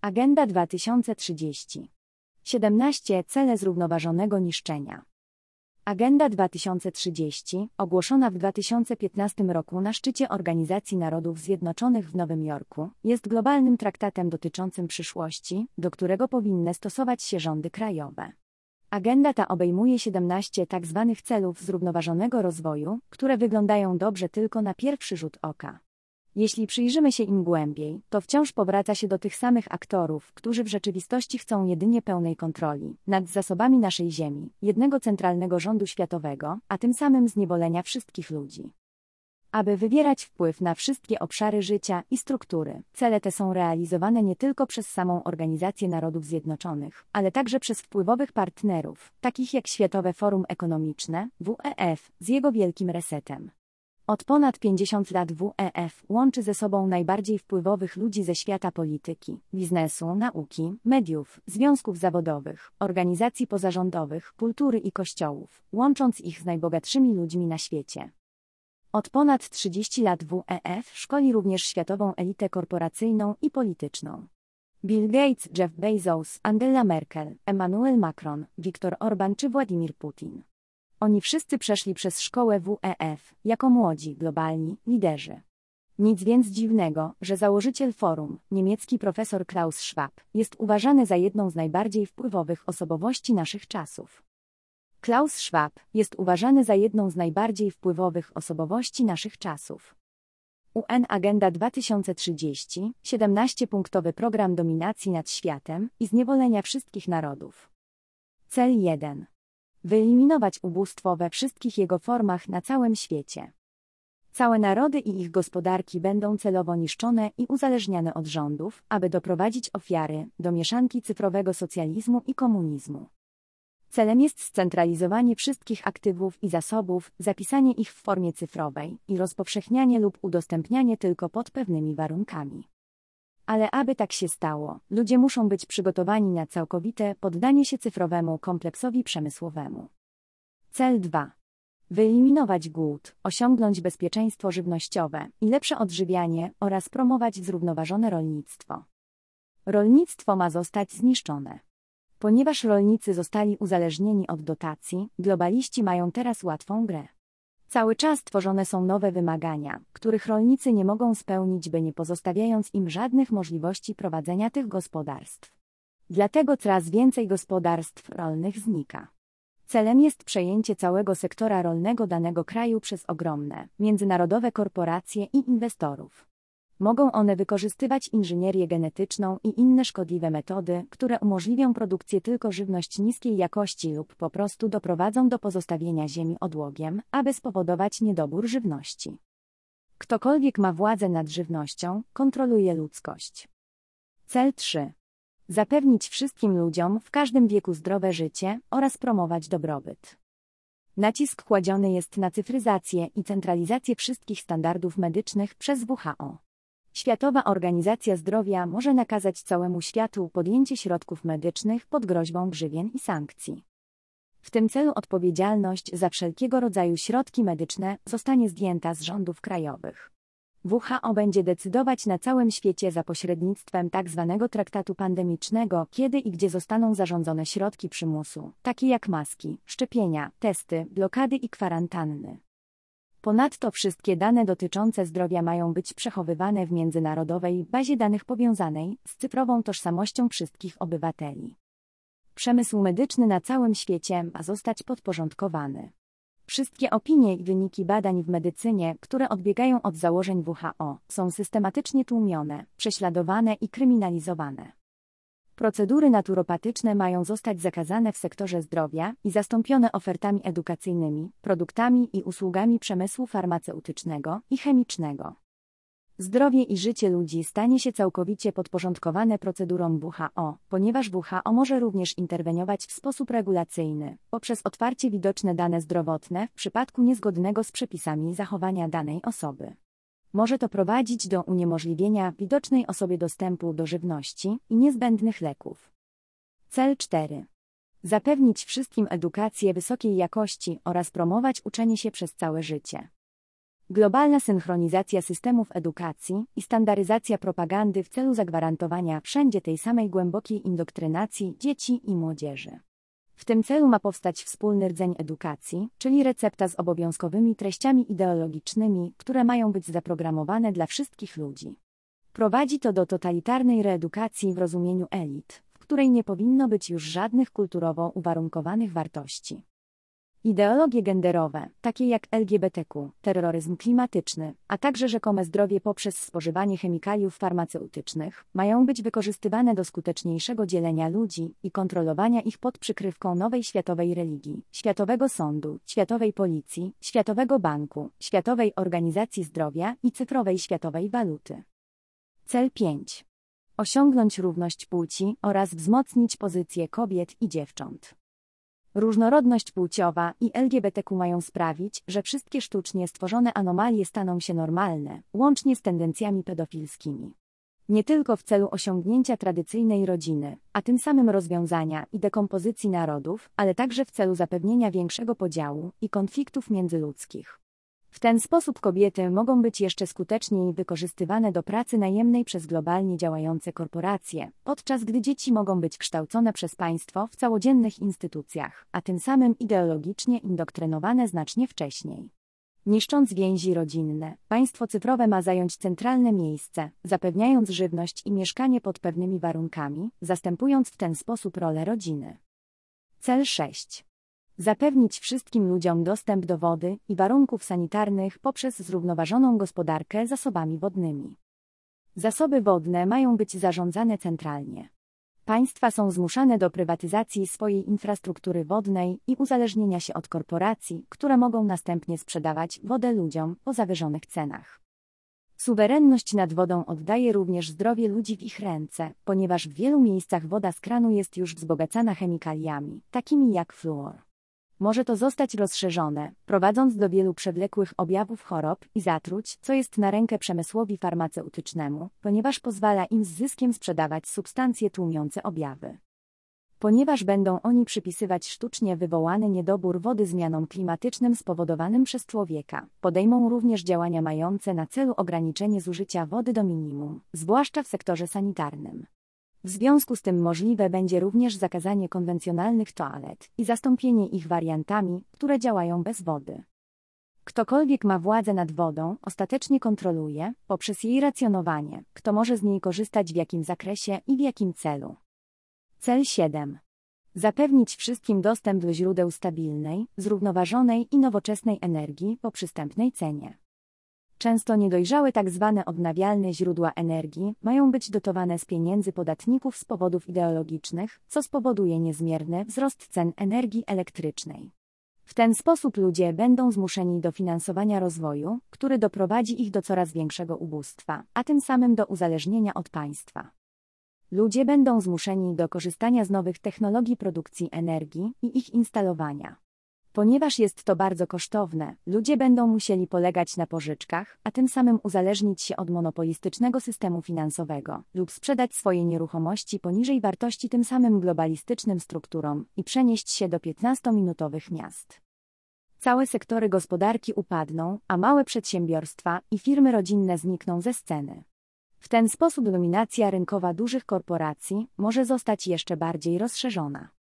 Agenda 2030. 17 Cele zrównoważonego niszczenia. Agenda 2030, ogłoszona w 2015 roku na szczycie Organizacji Narodów Zjednoczonych w Nowym Jorku, jest globalnym traktatem dotyczącym przyszłości, do którego powinny stosować się rządy krajowe. Agenda ta obejmuje 17 tzw. Tak celów zrównoważonego rozwoju, które wyglądają dobrze tylko na pierwszy rzut oka. Jeśli przyjrzymy się im głębiej, to wciąż powraca się do tych samych aktorów, którzy w rzeczywistości chcą jedynie pełnej kontroli nad zasobami naszej Ziemi, jednego centralnego rządu światowego, a tym samym zniewolenia wszystkich ludzi. Aby wywierać wpływ na wszystkie obszary życia i struktury, cele te są realizowane nie tylko przez samą Organizację Narodów Zjednoczonych, ale także przez wpływowych partnerów, takich jak Światowe Forum Ekonomiczne, WEF, z jego wielkim resetem. Od ponad 50 lat WEF łączy ze sobą najbardziej wpływowych ludzi ze świata polityki, biznesu, nauki, mediów, związków zawodowych, organizacji pozarządowych, kultury i kościołów, łącząc ich z najbogatszymi ludźmi na świecie. Od ponad 30 lat WEF szkoli również światową elitę korporacyjną i polityczną. Bill Gates, Jeff Bezos, Angela Merkel, Emmanuel Macron, Viktor Orban czy Władimir Putin. Oni wszyscy przeszli przez szkołę WEF, jako młodzi, globalni liderzy. Nic więc dziwnego, że założyciel forum, niemiecki profesor Klaus Schwab, jest uważany za jedną z najbardziej wpływowych osobowości naszych czasów. Klaus Schwab jest uważany za jedną z najbardziej wpływowych osobowości naszych czasów. UN Agenda 2030, 17-punktowy program dominacji nad światem i zniewolenia wszystkich narodów. Cel 1 wyeliminować ubóstwo we wszystkich jego formach na całym świecie. Całe narody i ich gospodarki będą celowo niszczone i uzależniane od rządów, aby doprowadzić ofiary do mieszanki cyfrowego socjalizmu i komunizmu. Celem jest scentralizowanie wszystkich aktywów i zasobów, zapisanie ich w formie cyfrowej i rozpowszechnianie lub udostępnianie tylko pod pewnymi warunkami. Ale aby tak się stało, ludzie muszą być przygotowani na całkowite poddanie się cyfrowemu kompleksowi przemysłowemu. Cel 2. Wyeliminować głód, osiągnąć bezpieczeństwo żywnościowe i lepsze odżywianie oraz promować zrównoważone rolnictwo. Rolnictwo ma zostać zniszczone. Ponieważ rolnicy zostali uzależnieni od dotacji, globaliści mają teraz łatwą grę. Cały czas tworzone są nowe wymagania, których rolnicy nie mogą spełnić, by nie pozostawiając im żadnych możliwości prowadzenia tych gospodarstw. Dlatego coraz więcej gospodarstw rolnych znika. Celem jest przejęcie całego sektora rolnego danego kraju przez ogromne, międzynarodowe korporacje i inwestorów. Mogą one wykorzystywać inżynierię genetyczną i inne szkodliwe metody, które umożliwią produkcję tylko żywność niskiej jakości lub po prostu doprowadzą do pozostawienia ziemi odłogiem, aby spowodować niedobór żywności. Ktokolwiek ma władzę nad żywnością, kontroluje ludzkość. Cel 3. Zapewnić wszystkim ludziom w każdym wieku zdrowe życie oraz promować dobrobyt. Nacisk kładziony jest na cyfryzację i centralizację wszystkich standardów medycznych przez WHO. Światowa Organizacja Zdrowia może nakazać całemu światu podjęcie środków medycznych pod groźbą grzywien i sankcji. W tym celu odpowiedzialność za wszelkiego rodzaju środki medyczne zostanie zdjęta z rządów krajowych. WHO będzie decydować na całym świecie za pośrednictwem tzw. Tak traktatu pandemicznego, kiedy i gdzie zostaną zarządzone środki przymusu, takie jak maski, szczepienia, testy, blokady i kwarantanny. Ponadto wszystkie dane dotyczące zdrowia mają być przechowywane w międzynarodowej bazie danych powiązanej z cyfrową tożsamością wszystkich obywateli. Przemysł medyczny na całym świecie ma zostać podporządkowany. Wszystkie opinie i wyniki badań w medycynie, które odbiegają od założeń WHO, są systematycznie tłumione, prześladowane i kryminalizowane. Procedury naturopatyczne mają zostać zakazane w sektorze zdrowia i zastąpione ofertami edukacyjnymi, produktami i usługami przemysłu farmaceutycznego i chemicznego. Zdrowie i życie ludzi stanie się całkowicie podporządkowane procedurom WHO, ponieważ WHO może również interweniować w sposób regulacyjny, poprzez otwarcie widoczne dane zdrowotne w przypadku niezgodnego z przepisami zachowania danej osoby. Może to prowadzić do uniemożliwienia widocznej osobie dostępu do żywności i niezbędnych leków. Cel 4. Zapewnić wszystkim edukację wysokiej jakości oraz promować uczenie się przez całe życie. globalna synchronizacja systemów edukacji i standaryzacja propagandy w celu zagwarantowania wszędzie tej samej głębokiej indoktrynacji dzieci i młodzieży. W tym celu ma powstać wspólny rdzeń edukacji, czyli recepta z obowiązkowymi treściami ideologicznymi, które mają być zaprogramowane dla wszystkich ludzi. Prowadzi to do totalitarnej reedukacji w rozumieniu elit, w której nie powinno być już żadnych kulturowo uwarunkowanych wartości. Ideologie genderowe, takie jak LGBTQ, terroryzm klimatyczny, a także rzekome zdrowie poprzez spożywanie chemikaliów farmaceutycznych, mają być wykorzystywane do skuteczniejszego dzielenia ludzi i kontrolowania ich pod przykrywką nowej światowej religii, światowego sądu, światowej policji, światowego banku, światowej organizacji zdrowia i cyfrowej światowej waluty. Cel 5. Osiągnąć równość płci oraz wzmocnić pozycję kobiet i dziewcząt. Różnorodność płciowa i LGBTQ mają sprawić, że wszystkie sztucznie stworzone anomalie staną się normalne, łącznie z tendencjami pedofilskimi. Nie tylko w celu osiągnięcia tradycyjnej rodziny, a tym samym rozwiązania i dekompozycji narodów, ale także w celu zapewnienia większego podziału i konfliktów międzyludzkich. W ten sposób kobiety mogą być jeszcze skuteczniej wykorzystywane do pracy najemnej przez globalnie działające korporacje, podczas gdy dzieci mogą być kształcone przez państwo w całodziennych instytucjach, a tym samym ideologicznie indoktrynowane znacznie wcześniej. Niszcząc więzi rodzinne, państwo cyfrowe ma zająć centralne miejsce, zapewniając żywność i mieszkanie pod pewnymi warunkami, zastępując w ten sposób rolę rodziny. Cel 6 zapewnić wszystkim ludziom dostęp do wody i warunków sanitarnych poprzez zrównoważoną gospodarkę zasobami wodnymi. Zasoby wodne mają być zarządzane centralnie. Państwa są zmuszane do prywatyzacji swojej infrastruktury wodnej i uzależnienia się od korporacji, które mogą następnie sprzedawać wodę ludziom po zawyżonych cenach. Suwerenność nad wodą oddaje również zdrowie ludzi w ich ręce, ponieważ w wielu miejscach woda z kranu jest już wzbogacana chemikaliami, takimi jak fluor. Może to zostać rozszerzone, prowadząc do wielu przewlekłych objawów chorób i zatruć, co jest na rękę przemysłowi farmaceutycznemu, ponieważ pozwala im z zyskiem sprzedawać substancje tłumiące objawy. Ponieważ będą oni przypisywać sztucznie wywołany niedobór wody zmianom klimatycznym spowodowanym przez człowieka, podejmą również działania mające na celu ograniczenie zużycia wody do minimum, zwłaszcza w sektorze sanitarnym. W związku z tym możliwe będzie również zakazanie konwencjonalnych toalet i zastąpienie ich wariantami, które działają bez wody. Ktokolwiek ma władzę nad wodą, ostatecznie kontroluje, poprzez jej racjonowanie, kto może z niej korzystać w jakim zakresie i w jakim celu. Cel 7. Zapewnić wszystkim dostęp do źródeł stabilnej, zrównoważonej i nowoczesnej energii po przystępnej cenie. Często niedojrzałe tzw. Tak odnawialne źródła energii mają być dotowane z pieniędzy podatników z powodów ideologicznych, co spowoduje niezmierny wzrost cen energii elektrycznej. W ten sposób ludzie będą zmuszeni do finansowania rozwoju, który doprowadzi ich do coraz większego ubóstwa, a tym samym do uzależnienia od państwa. Ludzie będą zmuszeni do korzystania z nowych technologii produkcji energii i ich instalowania. Ponieważ jest to bardzo kosztowne, ludzie będą musieli polegać na pożyczkach, a tym samym uzależnić się od monopolistycznego systemu finansowego lub sprzedać swoje nieruchomości poniżej wartości tym samym globalistycznym strukturom i przenieść się do 15-minutowych miast. Całe sektory gospodarki upadną, a małe przedsiębiorstwa i firmy rodzinne znikną ze sceny. W ten sposób dominacja rynkowa dużych korporacji może zostać jeszcze bardziej rozszerzona.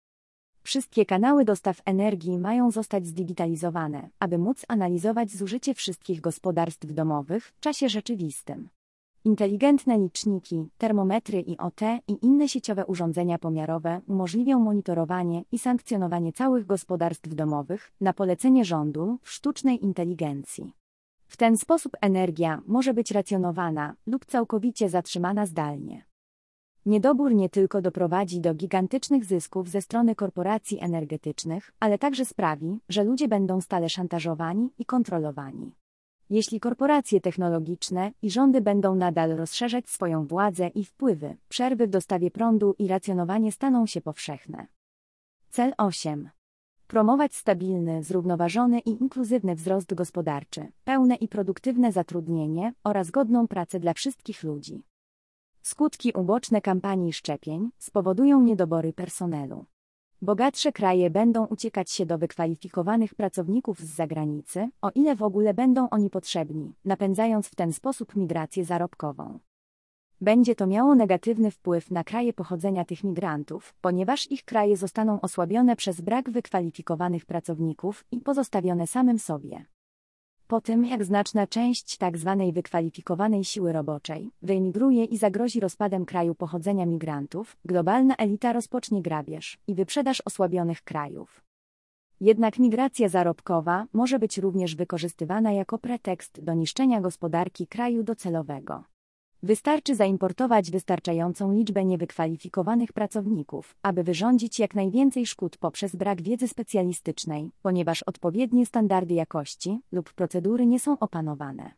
Wszystkie kanały dostaw energii mają zostać zdigitalizowane, aby móc analizować zużycie wszystkich gospodarstw domowych w czasie rzeczywistym. Inteligentne liczniki, termometry IoT i inne sieciowe urządzenia pomiarowe umożliwią monitorowanie i sankcjonowanie całych gospodarstw domowych na polecenie rządu w sztucznej inteligencji. W ten sposób energia może być racjonowana lub całkowicie zatrzymana zdalnie. Niedobór nie tylko doprowadzi do gigantycznych zysków ze strony korporacji energetycznych, ale także sprawi, że ludzie będą stale szantażowani i kontrolowani. Jeśli korporacje technologiczne i rządy będą nadal rozszerzać swoją władzę i wpływy, przerwy w dostawie prądu i racjonowanie staną się powszechne. Cel 8. Promować stabilny, zrównoważony i inkluzywny wzrost gospodarczy, pełne i produktywne zatrudnienie oraz godną pracę dla wszystkich ludzi. Skutki uboczne kampanii szczepień spowodują niedobory personelu. Bogatsze kraje będą uciekać się do wykwalifikowanych pracowników z zagranicy, o ile w ogóle będą oni potrzebni, napędzając w ten sposób migrację zarobkową. Będzie to miało negatywny wpływ na kraje pochodzenia tych migrantów, ponieważ ich kraje zostaną osłabione przez brak wykwalifikowanych pracowników i pozostawione samym sobie. Po tym, jak znaczna część tzw. Tak wykwalifikowanej siły roboczej wyemigruje i zagrozi rozpadem kraju pochodzenia migrantów, globalna elita rozpocznie grabież i wyprzedaż osłabionych krajów. Jednak migracja zarobkowa może być również wykorzystywana jako pretekst do niszczenia gospodarki kraju docelowego. Wystarczy zaimportować wystarczającą liczbę niewykwalifikowanych pracowników, aby wyrządzić jak najwięcej szkód poprzez brak wiedzy specjalistycznej, ponieważ odpowiednie standardy jakości lub procedury nie są opanowane.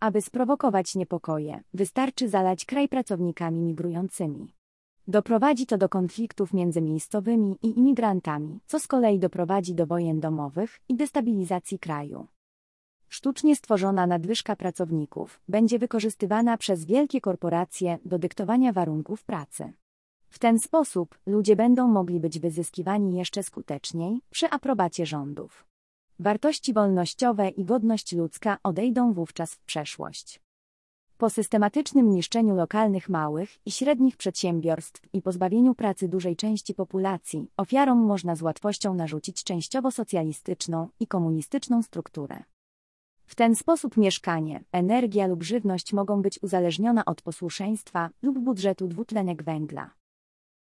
Aby sprowokować niepokoje, wystarczy zalać kraj pracownikami migrującymi. Doprowadzi to do konfliktów między miejscowymi i imigrantami, co z kolei doprowadzi do wojen domowych i destabilizacji kraju. Sztucznie stworzona nadwyżka pracowników będzie wykorzystywana przez wielkie korporacje do dyktowania warunków pracy. W ten sposób ludzie będą mogli być wyzyskiwani jeszcze skuteczniej przy aprobacie rządów. Wartości wolnościowe i godność ludzka odejdą wówczas w przeszłość. Po systematycznym niszczeniu lokalnych małych i średnich przedsiębiorstw i pozbawieniu pracy dużej części populacji, ofiarom można z łatwością narzucić częściowo socjalistyczną i komunistyczną strukturę. W ten sposób mieszkanie, energia lub żywność mogą być uzależnione od posłuszeństwa lub budżetu dwutlenek węgla.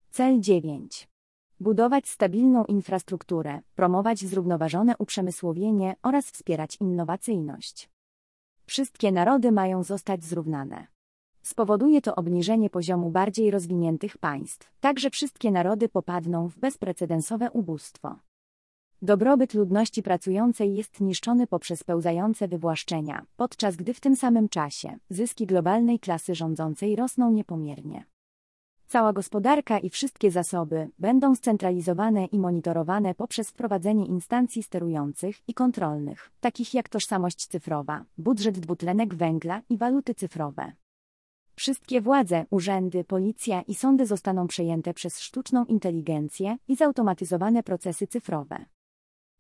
Cel 9. Budować stabilną infrastrukturę, promować zrównoważone uprzemysłowienie oraz wspierać innowacyjność. Wszystkie narody mają zostać zrównane. Spowoduje to obniżenie poziomu bardziej rozwiniętych państw, tak że wszystkie narody popadną w bezprecedensowe ubóstwo. Dobrobyt ludności pracującej jest niszczony poprzez pełzające wywłaszczenia, podczas gdy w tym samym czasie zyski globalnej klasy rządzącej rosną niepomiernie. Cała gospodarka i wszystkie zasoby będą scentralizowane i monitorowane poprzez wprowadzenie instancji sterujących i kontrolnych, takich jak tożsamość cyfrowa, budżet dwutlenek węgla i waluty cyfrowe. Wszystkie władze, urzędy, policja i sądy zostaną przejęte przez sztuczną inteligencję i zautomatyzowane procesy cyfrowe.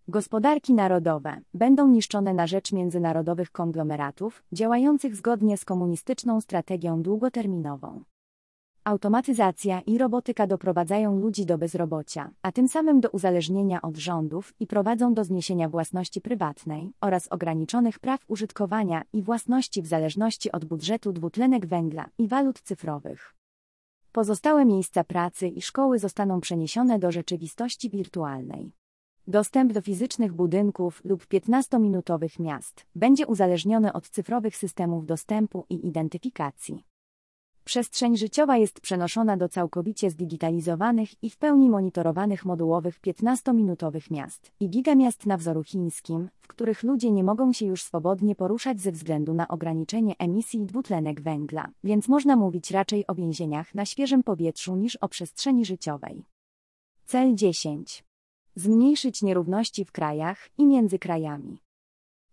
Gospodarki narodowe będą niszczone na rzecz międzynarodowych konglomeratów, działających zgodnie z komunistyczną strategią długoterminową. Automatyzacja i robotyka doprowadzają ludzi do bezrobocia, a tym samym do uzależnienia od rządów i prowadzą do zniesienia własności prywatnej oraz ograniczonych praw użytkowania i własności w zależności od budżetu dwutlenek węgla i walut cyfrowych. Pozostałe miejsca pracy i szkoły zostaną przeniesione do rzeczywistości wirtualnej. Dostęp do fizycznych budynków lub 15-minutowych miast będzie uzależniony od cyfrowych systemów dostępu i identyfikacji. Przestrzeń życiowa jest przenoszona do całkowicie zdigitalizowanych i w pełni monitorowanych modułowych 15-minutowych miast i gigamiast na wzoru chińskim, w których ludzie nie mogą się już swobodnie poruszać ze względu na ograniczenie emisji dwutlenek węgla, więc można mówić raczej o więzieniach na świeżym powietrzu niż o przestrzeni życiowej. Cel 10 zmniejszyć nierówności w krajach i między krajami.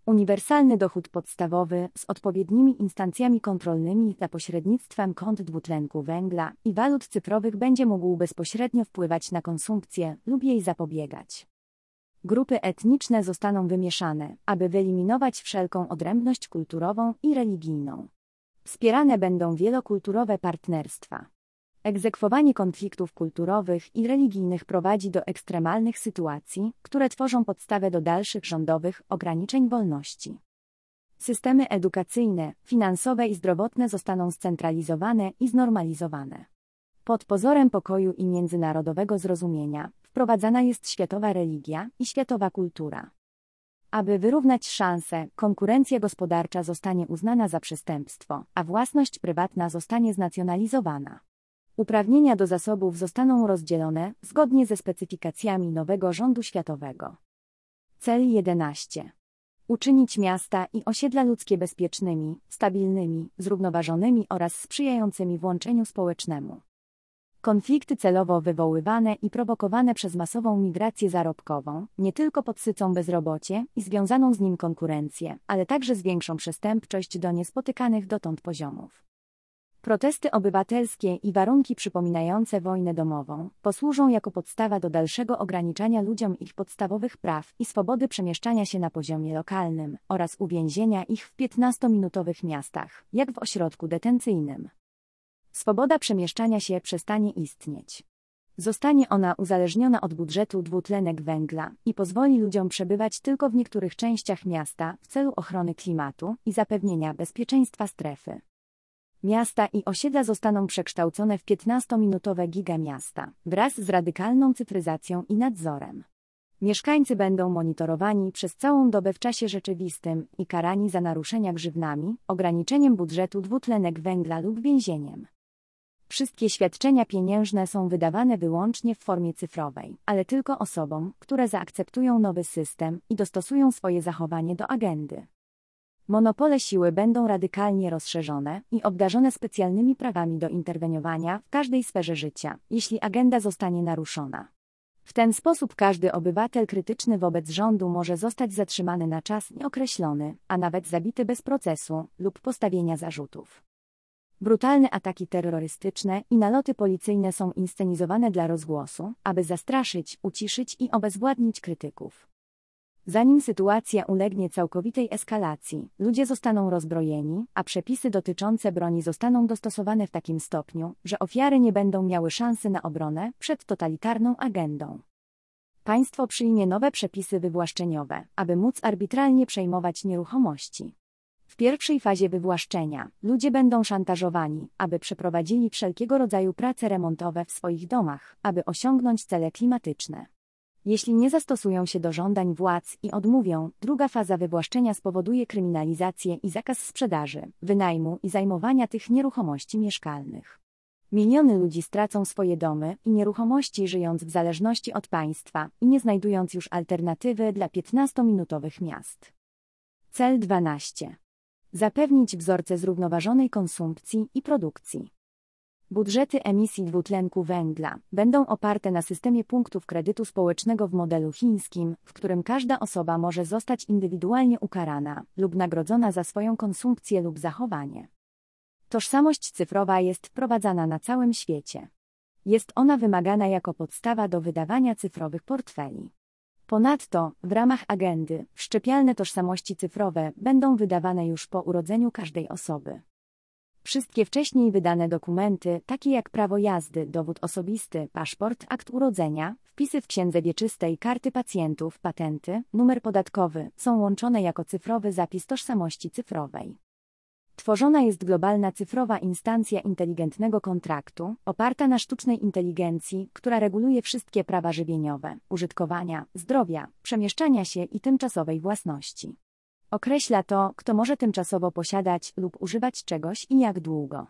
Uniwersalny dochód podstawowy z odpowiednimi instancjami kontrolnymi za pośrednictwem kont dwutlenku węgla i walut cyfrowych będzie mógł bezpośrednio wpływać na konsumpcję lub jej zapobiegać. Grupy etniczne zostaną wymieszane, aby wyeliminować wszelką odrębność kulturową i religijną. Wspierane będą wielokulturowe partnerstwa. Egzekwowanie konfliktów kulturowych i religijnych prowadzi do ekstremalnych sytuacji, które tworzą podstawę do dalszych rządowych ograniczeń wolności. Systemy edukacyjne, finansowe i zdrowotne zostaną scentralizowane i znormalizowane. Pod pozorem pokoju i międzynarodowego zrozumienia wprowadzana jest światowa religia i światowa kultura. Aby wyrównać szanse, konkurencja gospodarcza zostanie uznana za przestępstwo, a własność prywatna zostanie znacjonalizowana. Uprawnienia do zasobów zostaną rozdzielone zgodnie ze specyfikacjami nowego rządu światowego. Cel 11. Uczynić miasta i osiedla ludzkie bezpiecznymi, stabilnymi, zrównoważonymi oraz sprzyjającymi włączeniu społecznemu. Konflikty celowo wywoływane i prowokowane przez masową migrację zarobkową nie tylko podsycą bezrobocie i związaną z nim konkurencję, ale także zwiększą przestępczość do niespotykanych dotąd poziomów. Protesty obywatelskie i warunki przypominające wojnę domową posłużą jako podstawa do dalszego ograniczania ludziom ich podstawowych praw i swobody przemieszczania się na poziomie lokalnym oraz uwięzienia ich w 15-minutowych miastach, jak w ośrodku detencyjnym. Swoboda przemieszczania się przestanie istnieć. Zostanie ona uzależniona od budżetu dwutlenek węgla i pozwoli ludziom przebywać tylko w niektórych częściach miasta w celu ochrony klimatu i zapewnienia bezpieczeństwa strefy. Miasta i osiedla zostaną przekształcone w 15-minutowe gigamiasta, wraz z radykalną cyfryzacją i nadzorem. Mieszkańcy będą monitorowani przez całą dobę w czasie rzeczywistym i karani za naruszenia grzywnami, ograniczeniem budżetu dwutlenek węgla lub więzieniem. Wszystkie świadczenia pieniężne są wydawane wyłącznie w formie cyfrowej, ale tylko osobom, które zaakceptują nowy system i dostosują swoje zachowanie do agendy. Monopole siły będą radykalnie rozszerzone i obdarzone specjalnymi prawami do interweniowania w każdej sferze życia, jeśli agenda zostanie naruszona. W ten sposób każdy obywatel krytyczny wobec rządu może zostać zatrzymany na czas nieokreślony, a nawet zabity bez procesu lub postawienia zarzutów. Brutalne ataki terrorystyczne i naloty policyjne są inscenizowane dla rozgłosu, aby zastraszyć, uciszyć i obezwładnić krytyków. Zanim sytuacja ulegnie całkowitej eskalacji, ludzie zostaną rozbrojeni, a przepisy dotyczące broni zostaną dostosowane w takim stopniu, że ofiary nie będą miały szansy na obronę przed totalitarną agendą. Państwo przyjmie nowe przepisy wywłaszczeniowe, aby móc arbitralnie przejmować nieruchomości. W pierwszej fazie wywłaszczenia ludzie będą szantażowani, aby przeprowadzili wszelkiego rodzaju prace remontowe w swoich domach, aby osiągnąć cele klimatyczne. Jeśli nie zastosują się do żądań władz i odmówią, druga faza wywłaszczenia spowoduje kryminalizację i zakaz sprzedaży, wynajmu i zajmowania tych nieruchomości mieszkalnych. Miliony ludzi stracą swoje domy i nieruchomości żyjąc w zależności od państwa i nie znajdując już alternatywy dla 15-minutowych miast. Cel 12. Zapewnić wzorce zrównoważonej konsumpcji i produkcji. Budżety emisji dwutlenku węgla będą oparte na systemie punktów kredytu społecznego w modelu chińskim, w którym każda osoba może zostać indywidualnie ukarana lub nagrodzona za swoją konsumpcję lub zachowanie. Tożsamość cyfrowa jest wprowadzana na całym świecie. Jest ona wymagana jako podstawa do wydawania cyfrowych portfeli. Ponadto, w ramach agendy, wszczepialne tożsamości cyfrowe będą wydawane już po urodzeniu każdej osoby. Wszystkie wcześniej wydane dokumenty, takie jak prawo jazdy, dowód osobisty, paszport, akt urodzenia, wpisy w księdze wieczystej, karty pacjentów, patenty, numer podatkowy, są łączone jako cyfrowy zapis tożsamości cyfrowej. Tworzona jest globalna cyfrowa instancja inteligentnego kontraktu, oparta na sztucznej inteligencji, która reguluje wszystkie prawa żywieniowe, użytkowania, zdrowia, przemieszczania się i tymczasowej własności. Określa to, kto może tymczasowo posiadać lub używać czegoś i jak długo.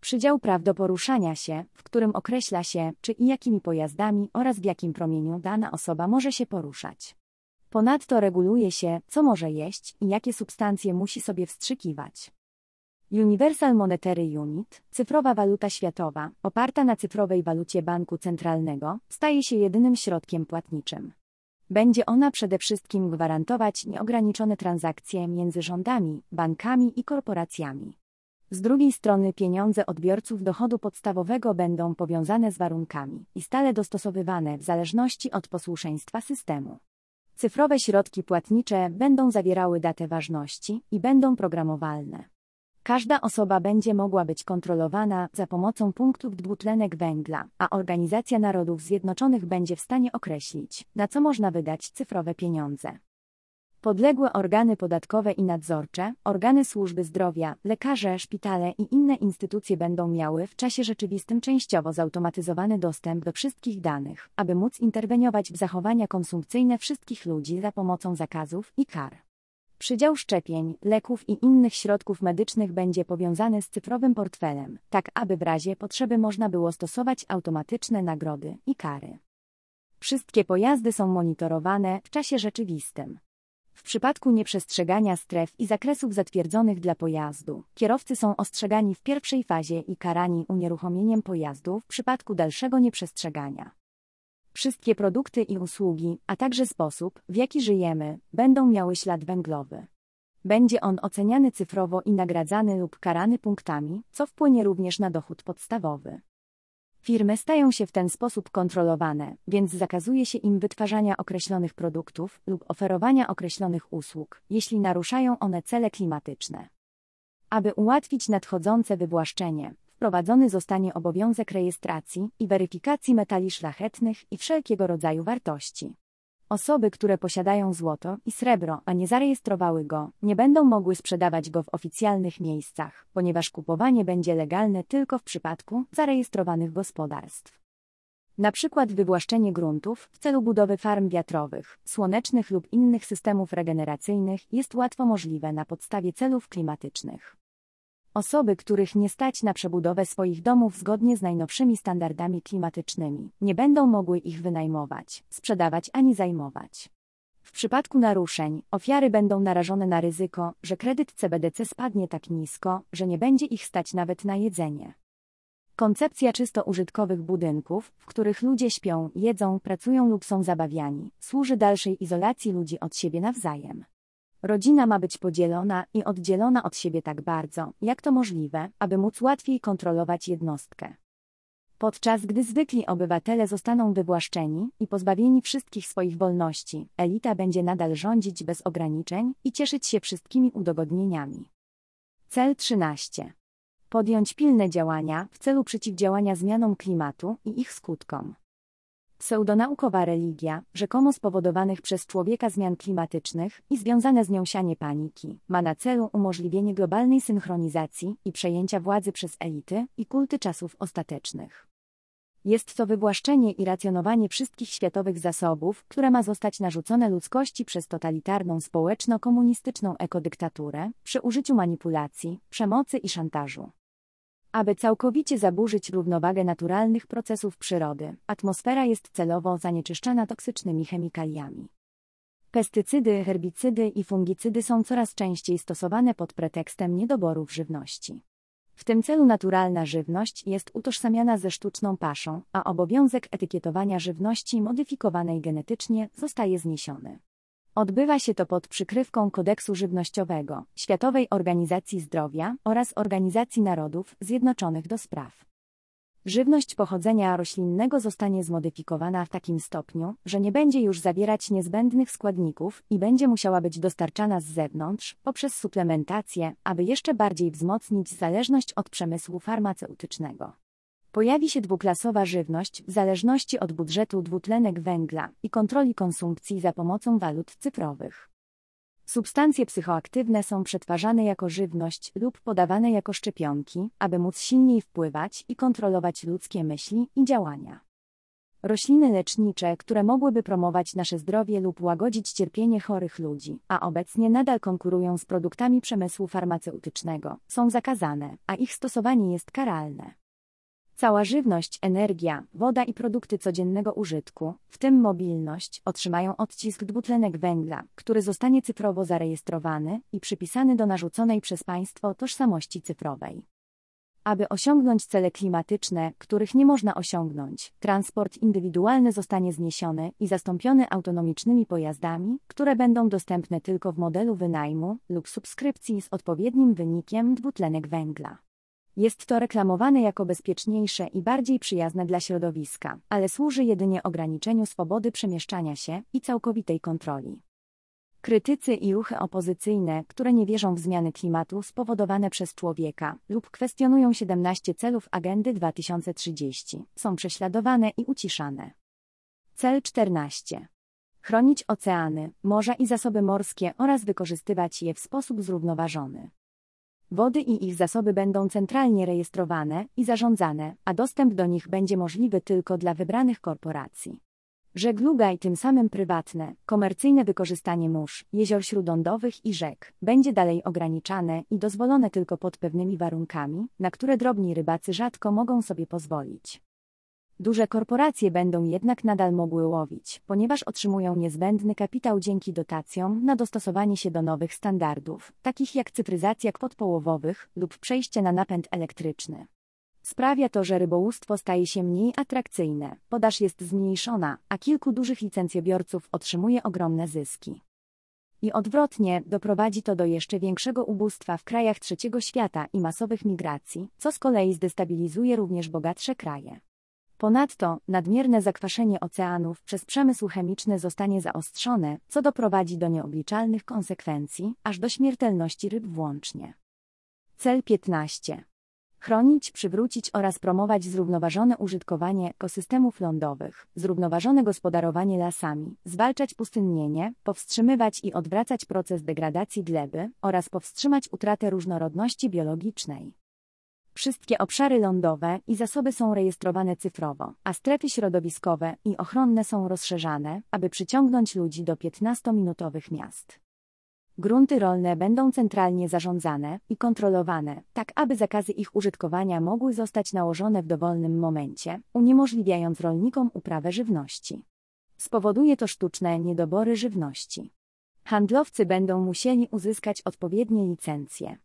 Przydział praw do poruszania się, w którym określa się, czy i jakimi pojazdami oraz w jakim promieniu dana osoba może się poruszać. Ponadto reguluje się, co może jeść i jakie substancje musi sobie wstrzykiwać. Universal Monetary Unit, cyfrowa waluta światowa, oparta na cyfrowej walucie banku centralnego, staje się jedynym środkiem płatniczym. Będzie ona przede wszystkim gwarantować nieograniczone transakcje między rządami, bankami i korporacjami. Z drugiej strony pieniądze odbiorców dochodu podstawowego będą powiązane z warunkami i stale dostosowywane w zależności od posłuszeństwa systemu. Cyfrowe środki płatnicze będą zawierały datę ważności i będą programowalne. Każda osoba będzie mogła być kontrolowana za pomocą punktów dwutlenek węgla, a Organizacja Narodów Zjednoczonych będzie w stanie określić, na co można wydać cyfrowe pieniądze. Podległe organy podatkowe i nadzorcze, organy służby zdrowia, lekarze, szpitale i inne instytucje będą miały w czasie rzeczywistym częściowo zautomatyzowany dostęp do wszystkich danych, aby móc interweniować w zachowania konsumpcyjne wszystkich ludzi za pomocą zakazów i kar. Przydział szczepień, leków i innych środków medycznych będzie powiązany z cyfrowym portfelem, tak aby w razie potrzeby można było stosować automatyczne nagrody i kary. Wszystkie pojazdy są monitorowane w czasie rzeczywistym. W przypadku nieprzestrzegania stref i zakresów zatwierdzonych dla pojazdu, kierowcy są ostrzegani w pierwszej fazie i karani unieruchomieniem pojazdu w przypadku dalszego nieprzestrzegania. Wszystkie produkty i usługi, a także sposób, w jaki żyjemy, będą miały ślad węglowy. Będzie on oceniany cyfrowo i nagradzany lub karany punktami, co wpłynie również na dochód podstawowy. Firmy stają się w ten sposób kontrolowane, więc zakazuje się im wytwarzania określonych produktów lub oferowania określonych usług, jeśli naruszają one cele klimatyczne. Aby ułatwić nadchodzące wywłaszczenie, wprowadzony zostanie obowiązek rejestracji i weryfikacji metali szlachetnych i wszelkiego rodzaju wartości. Osoby, które posiadają złoto i srebro, a nie zarejestrowały go, nie będą mogły sprzedawać go w oficjalnych miejscach, ponieważ kupowanie będzie legalne tylko w przypadku zarejestrowanych gospodarstw. Na przykład wywłaszczenie gruntów w celu budowy farm wiatrowych, słonecznych lub innych systemów regeneracyjnych jest łatwo możliwe na podstawie celów klimatycznych. Osoby, których nie stać na przebudowę swoich domów zgodnie z najnowszymi standardami klimatycznymi, nie będą mogły ich wynajmować, sprzedawać ani zajmować. W przypadku naruszeń, ofiary będą narażone na ryzyko, że kredyt CBDC spadnie tak nisko, że nie będzie ich stać nawet na jedzenie. Koncepcja czysto użytkowych budynków, w których ludzie śpią, jedzą, pracują lub są zabawiani, służy dalszej izolacji ludzi od siebie nawzajem. Rodzina ma być podzielona i oddzielona od siebie tak bardzo, jak to możliwe, aby móc łatwiej kontrolować jednostkę. Podczas gdy zwykli obywatele zostaną wywłaszczeni i pozbawieni wszystkich swoich wolności, elita będzie nadal rządzić bez ograniczeń i cieszyć się wszystkimi udogodnieniami. Cel 13. Podjąć pilne działania w celu przeciwdziałania zmianom klimatu i ich skutkom. Pseudonaukowa religia, rzekomo spowodowanych przez człowieka zmian klimatycznych i związane z nią sianie paniki, ma na celu umożliwienie globalnej synchronizacji i przejęcia władzy przez elity i kulty czasów ostatecznych. Jest to wywłaszczenie i racjonowanie wszystkich światowych zasobów, które ma zostać narzucone ludzkości przez totalitarną społeczno-komunistyczną ekodyktaturę, przy użyciu manipulacji, przemocy i szantażu. Aby całkowicie zaburzyć równowagę naturalnych procesów przyrody, atmosfera jest celowo zanieczyszczana toksycznymi chemikaliami. Pestycydy, herbicydy i fungicydy są coraz częściej stosowane pod pretekstem niedoborów żywności. W tym celu naturalna żywność jest utożsamiana ze sztuczną paszą, a obowiązek etykietowania żywności modyfikowanej genetycznie zostaje zniesiony. Odbywa się to pod przykrywką Kodeksu Żywnościowego, Światowej Organizacji Zdrowia oraz Organizacji Narodów Zjednoczonych do spraw. Żywność pochodzenia roślinnego zostanie zmodyfikowana w takim stopniu, że nie będzie już zawierać niezbędnych składników i będzie musiała być dostarczana z zewnątrz poprzez suplementację, aby jeszcze bardziej wzmocnić zależność od przemysłu farmaceutycznego. Pojawi się dwuklasowa żywność w zależności od budżetu dwutlenek węgla i kontroli konsumpcji za pomocą walut cyfrowych. Substancje psychoaktywne są przetwarzane jako żywność lub podawane jako szczepionki, aby móc silniej wpływać i kontrolować ludzkie myśli i działania. Rośliny lecznicze, które mogłyby promować nasze zdrowie lub łagodzić cierpienie chorych ludzi, a obecnie nadal konkurują z produktami przemysłu farmaceutycznego, są zakazane, a ich stosowanie jest karalne. Cała żywność, energia, woda i produkty codziennego użytku, w tym mobilność, otrzymają odcisk dwutlenek węgla, który zostanie cyfrowo zarejestrowany i przypisany do narzuconej przez państwo tożsamości cyfrowej. Aby osiągnąć cele klimatyczne, których nie można osiągnąć, transport indywidualny zostanie zniesiony i zastąpiony autonomicznymi pojazdami, które będą dostępne tylko w modelu wynajmu lub subskrypcji z odpowiednim wynikiem dwutlenek węgla. Jest to reklamowane jako bezpieczniejsze i bardziej przyjazne dla środowiska, ale służy jedynie ograniczeniu swobody przemieszczania się i całkowitej kontroli. Krytycy i ruchy opozycyjne, które nie wierzą w zmiany klimatu spowodowane przez człowieka lub kwestionują 17 celów Agendy 2030, są prześladowane i uciszane. Cel 14. Chronić oceany, morza i zasoby morskie oraz wykorzystywać je w sposób zrównoważony. Wody i ich zasoby będą centralnie rejestrowane i zarządzane, a dostęp do nich będzie możliwy tylko dla wybranych korporacji. Żegluga i tym samym prywatne, komercyjne wykorzystanie mórz, jezior śródlądowych i rzek będzie dalej ograniczane i dozwolone tylko pod pewnymi warunkami, na które drobni rybacy rzadko mogą sobie pozwolić. Duże korporacje będą jednak nadal mogły łowić, ponieważ otrzymują niezbędny kapitał dzięki dotacjom na dostosowanie się do nowych standardów, takich jak cyfryzacja kwot połowowych lub przejście na napęd elektryczny. Sprawia to, że rybołówstwo staje się mniej atrakcyjne, podaż jest zmniejszona, a kilku dużych licencjobiorców otrzymuje ogromne zyski. I odwrotnie, doprowadzi to do jeszcze większego ubóstwa w krajach trzeciego świata i masowych migracji, co z kolei zdestabilizuje również bogatsze kraje. Ponadto, nadmierne zakwaszenie oceanów przez przemysł chemiczny zostanie zaostrzone, co doprowadzi do nieobliczalnych konsekwencji, aż do śmiertelności ryb włącznie. Cel 15. Chronić, przywrócić oraz promować zrównoważone użytkowanie ekosystemów lądowych, zrównoważone gospodarowanie lasami, zwalczać pustynnienie, powstrzymywać i odwracać proces degradacji gleby oraz powstrzymać utratę różnorodności biologicznej. Wszystkie obszary lądowe i zasoby są rejestrowane cyfrowo, a strefy środowiskowe i ochronne są rozszerzane, aby przyciągnąć ludzi do 15-minutowych miast. Grunty rolne będą centralnie zarządzane i kontrolowane, tak aby zakazy ich użytkowania mogły zostać nałożone w dowolnym momencie, uniemożliwiając rolnikom uprawę żywności. Spowoduje to sztuczne niedobory żywności. Handlowcy będą musieli uzyskać odpowiednie licencje.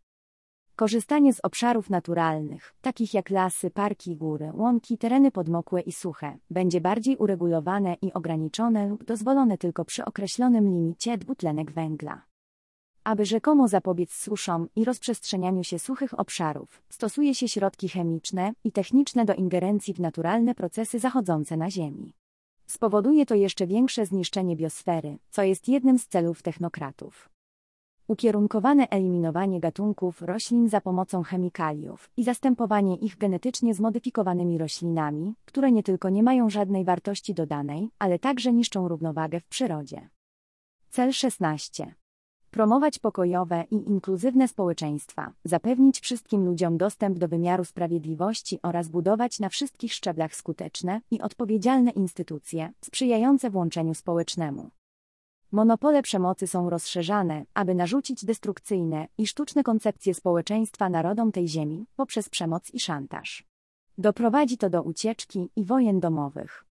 Korzystanie z obszarów naturalnych, takich jak lasy, parki, góry, łąki, tereny podmokłe i suche, będzie bardziej uregulowane i ograniczone lub dozwolone tylko przy określonym limicie dwutlenek węgla. Aby rzekomo zapobiec suszom i rozprzestrzenianiu się suchych obszarów, stosuje się środki chemiczne i techniczne do ingerencji w naturalne procesy zachodzące na Ziemi. Spowoduje to jeszcze większe zniszczenie biosfery, co jest jednym z celów technokratów. Ukierunkowane eliminowanie gatunków roślin za pomocą chemikaliów i zastępowanie ich genetycznie zmodyfikowanymi roślinami, które nie tylko nie mają żadnej wartości dodanej, ale także niszczą równowagę w przyrodzie. Cel 16 promować pokojowe i inkluzywne społeczeństwa, zapewnić wszystkim ludziom dostęp do wymiaru sprawiedliwości oraz budować na wszystkich szczeblach skuteczne i odpowiedzialne instytucje, sprzyjające włączeniu społecznemu. Monopole przemocy są rozszerzane, aby narzucić destrukcyjne i sztuczne koncepcje społeczeństwa narodom tej ziemi poprzez przemoc i szantaż. Doprowadzi to do ucieczki i wojen domowych.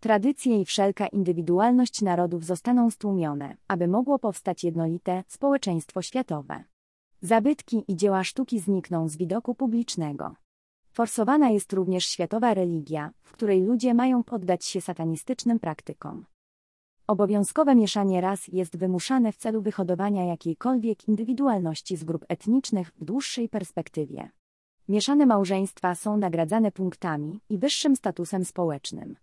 Tradycje i wszelka indywidualność narodów zostaną stłumione, aby mogło powstać jednolite społeczeństwo światowe. Zabytki i dzieła sztuki znikną z widoku publicznego. Forsowana jest również światowa religia, w której ludzie mają poddać się satanistycznym praktykom. Obowiązkowe mieszanie ras jest wymuszane w celu wyhodowania jakiejkolwiek indywidualności z grup etnicznych w dłuższej perspektywie. Mieszane małżeństwa są nagradzane punktami i wyższym statusem społecznym.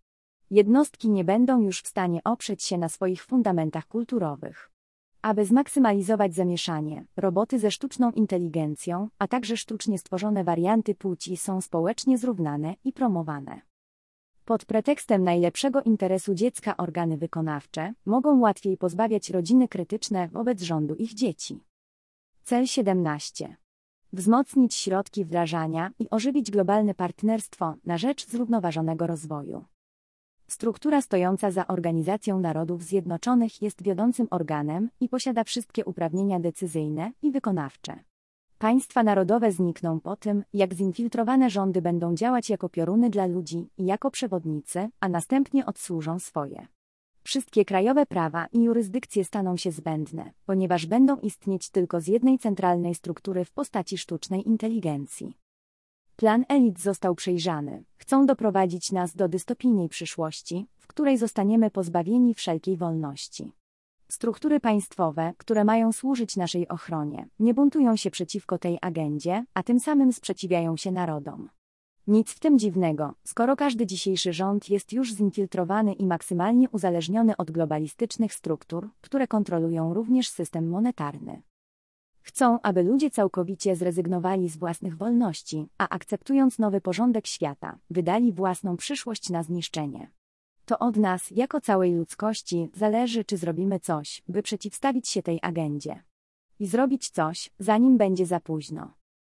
Jednostki nie będą już w stanie oprzeć się na swoich fundamentach kulturowych. Aby zmaksymalizować zamieszanie, roboty ze sztuczną inteligencją, a także sztucznie stworzone warianty płci są społecznie zrównane i promowane. Pod pretekstem najlepszego interesu dziecka organy wykonawcze mogą łatwiej pozbawiać rodziny krytyczne wobec rządu ich dzieci. Cel 17. Wzmocnić środki wdrażania i ożywić globalne partnerstwo na rzecz zrównoważonego rozwoju. Struktura stojąca za Organizacją Narodów Zjednoczonych jest wiodącym organem i posiada wszystkie uprawnienia decyzyjne i wykonawcze. Państwa narodowe znikną po tym, jak zinfiltrowane rządy będą działać jako pioruny dla ludzi i jako przewodnicy, a następnie odsłużą swoje. Wszystkie krajowe prawa i jurysdykcje staną się zbędne, ponieważ będą istnieć tylko z jednej centralnej struktury w postaci sztucznej inteligencji. Plan elit został przejrzany. Chcą doprowadzić nas do dystopijnej przyszłości, w której zostaniemy pozbawieni wszelkiej wolności. Struktury państwowe, które mają służyć naszej ochronie, nie buntują się przeciwko tej agendzie, a tym samym sprzeciwiają się narodom. Nic w tym dziwnego, skoro każdy dzisiejszy rząd jest już zinfiltrowany i maksymalnie uzależniony od globalistycznych struktur, które kontrolują również system monetarny. Chcą, aby ludzie całkowicie zrezygnowali z własnych wolności, a akceptując nowy porządek świata, wydali własną przyszłość na zniszczenie. To od nas, jako całej ludzkości, zależy, czy zrobimy coś, by przeciwstawić się tej agendzie. I zrobić coś, zanim będzie za późno.